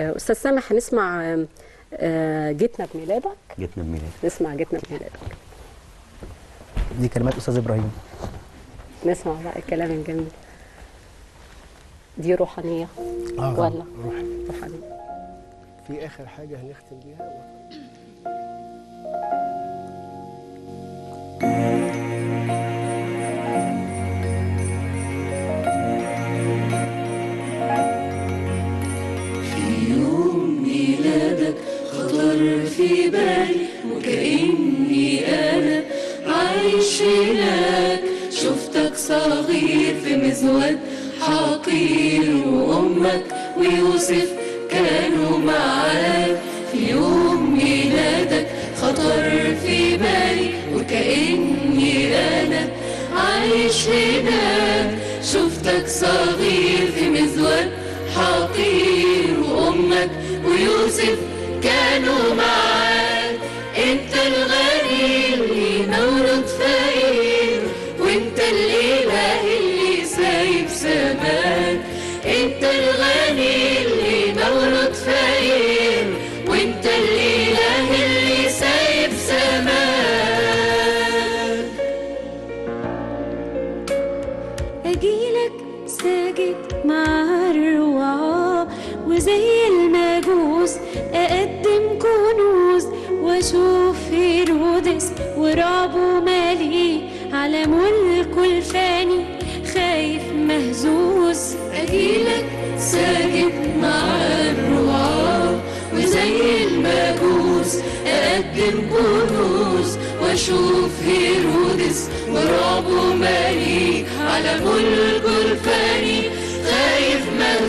أستاذ سامح هنسمع آه، جيتنا بميلادك. جيتنا بميلاد نسمع جيتنا بميلادك. دي كلمات أستاذ إبراهيم. نسمع بقى الكلام الجميل. دي روحانية. ولا؟ روحي روحانية. في آخر حاجة هنختم بيها؟ هناك شفتك صغير في مزود حقير وأمك ويوسف كانوا معاك. في يوم ميلادك خطر في بالي وكأني أنا عايش هناك شفتك صغير مع الروعة وزي المجوس أقدم كنوز وأشوف هيرودس ورعبه مالي على ملكه الفاني خايف مهزوز. أجيلك ساجد مع الرعاة وزي المجوس أقدم كنوز وأشوف هيرودس ورعبه مالي على ملكه الفاني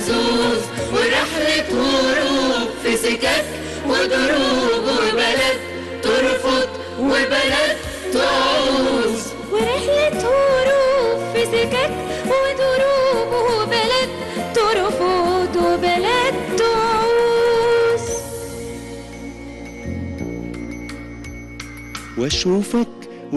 مهزوز ورحلة هروب في سكك ودروب وبلد ترفض وبلد تعوز. ورحلة هروب في سكك ودروب وبلد ترفض وبلد تعوز. واشوفك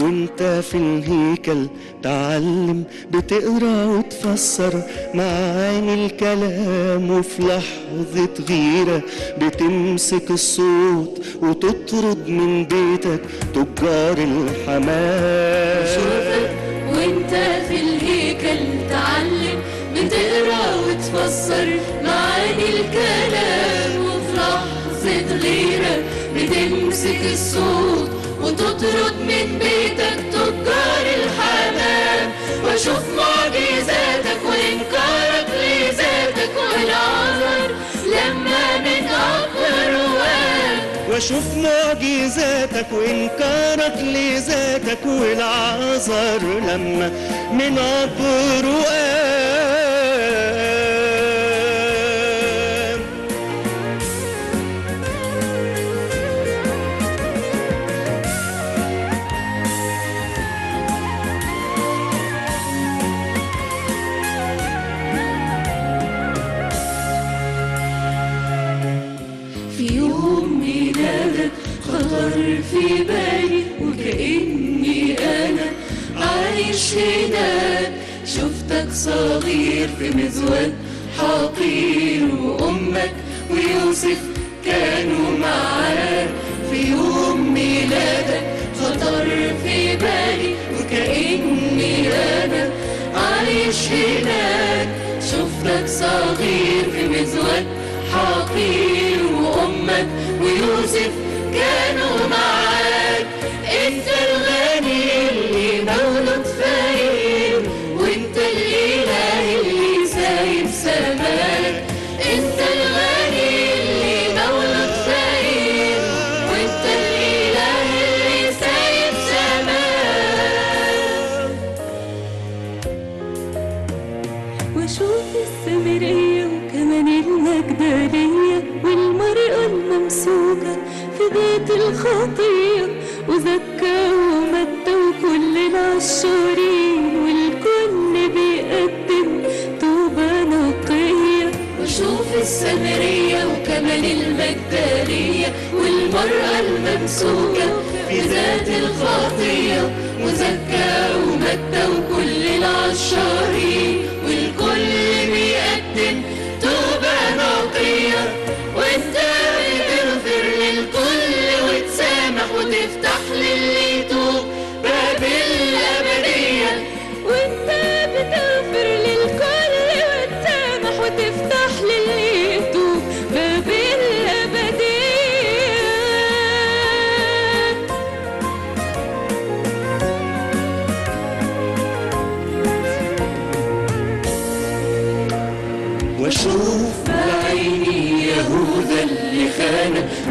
وانت في الهيكل تعلم بتقرأ وتفسر. معاني الكلام وفي لحظة غيرة. بتمسك الصوت وتطرد من بيتك. تجار الحمام. وانت في الهيكل تعلم بتقرأ وتفسر. معاني الكلام وفي لحظة غيرة. بتمسك الصوت وتطرد من بيتك تجار الحمام. واشوف معجزاتك وإنكارك لذاتك والعذر لما من اقوى واشوف معجزاتك وإنكارك لذاتك والعذر لما من عبر وقام يوم ميلادك خطر في بالي وكأني أنا عايش هناك. شفتك صغير في مزود حقير وأمك ويوسف كانوا معاك. في يوم ميلادك خطر في بالي وكأني أنا عايش هناك. شفتك صغير في مزود حقير. ويوسف كانوا معاك. إنت الغني اللي مولود فقير ذات الخطية وزكى ومتى وكل العشارين والكل بيقدم توبة نقية. وشوف السامرية وكمان المجدلية والمرأة الممسوكة في ذات الخطية وزكى ومتى وكل العشارين والكل بيقدم توبة نقية.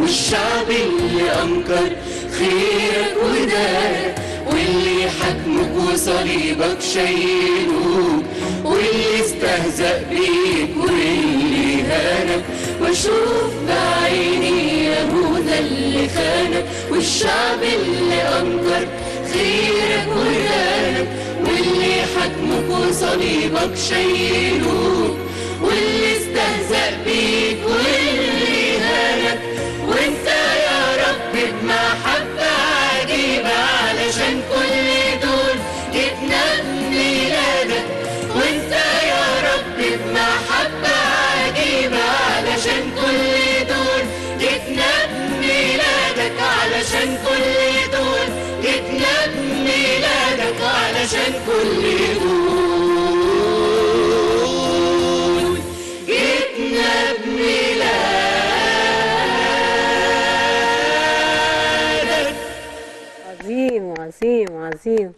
والشعب اللي أنكر خيرك ودارك واللي حكمك وصليبك شيلوك واللي استهزأ بيك واللي هانك. واشوف بعيني يهوذا اللي خانك والشعب اللي أنكر خيرك ودارك واللي حكمك وصليبك شيلوك واللي استهزأ بيك واللي see you.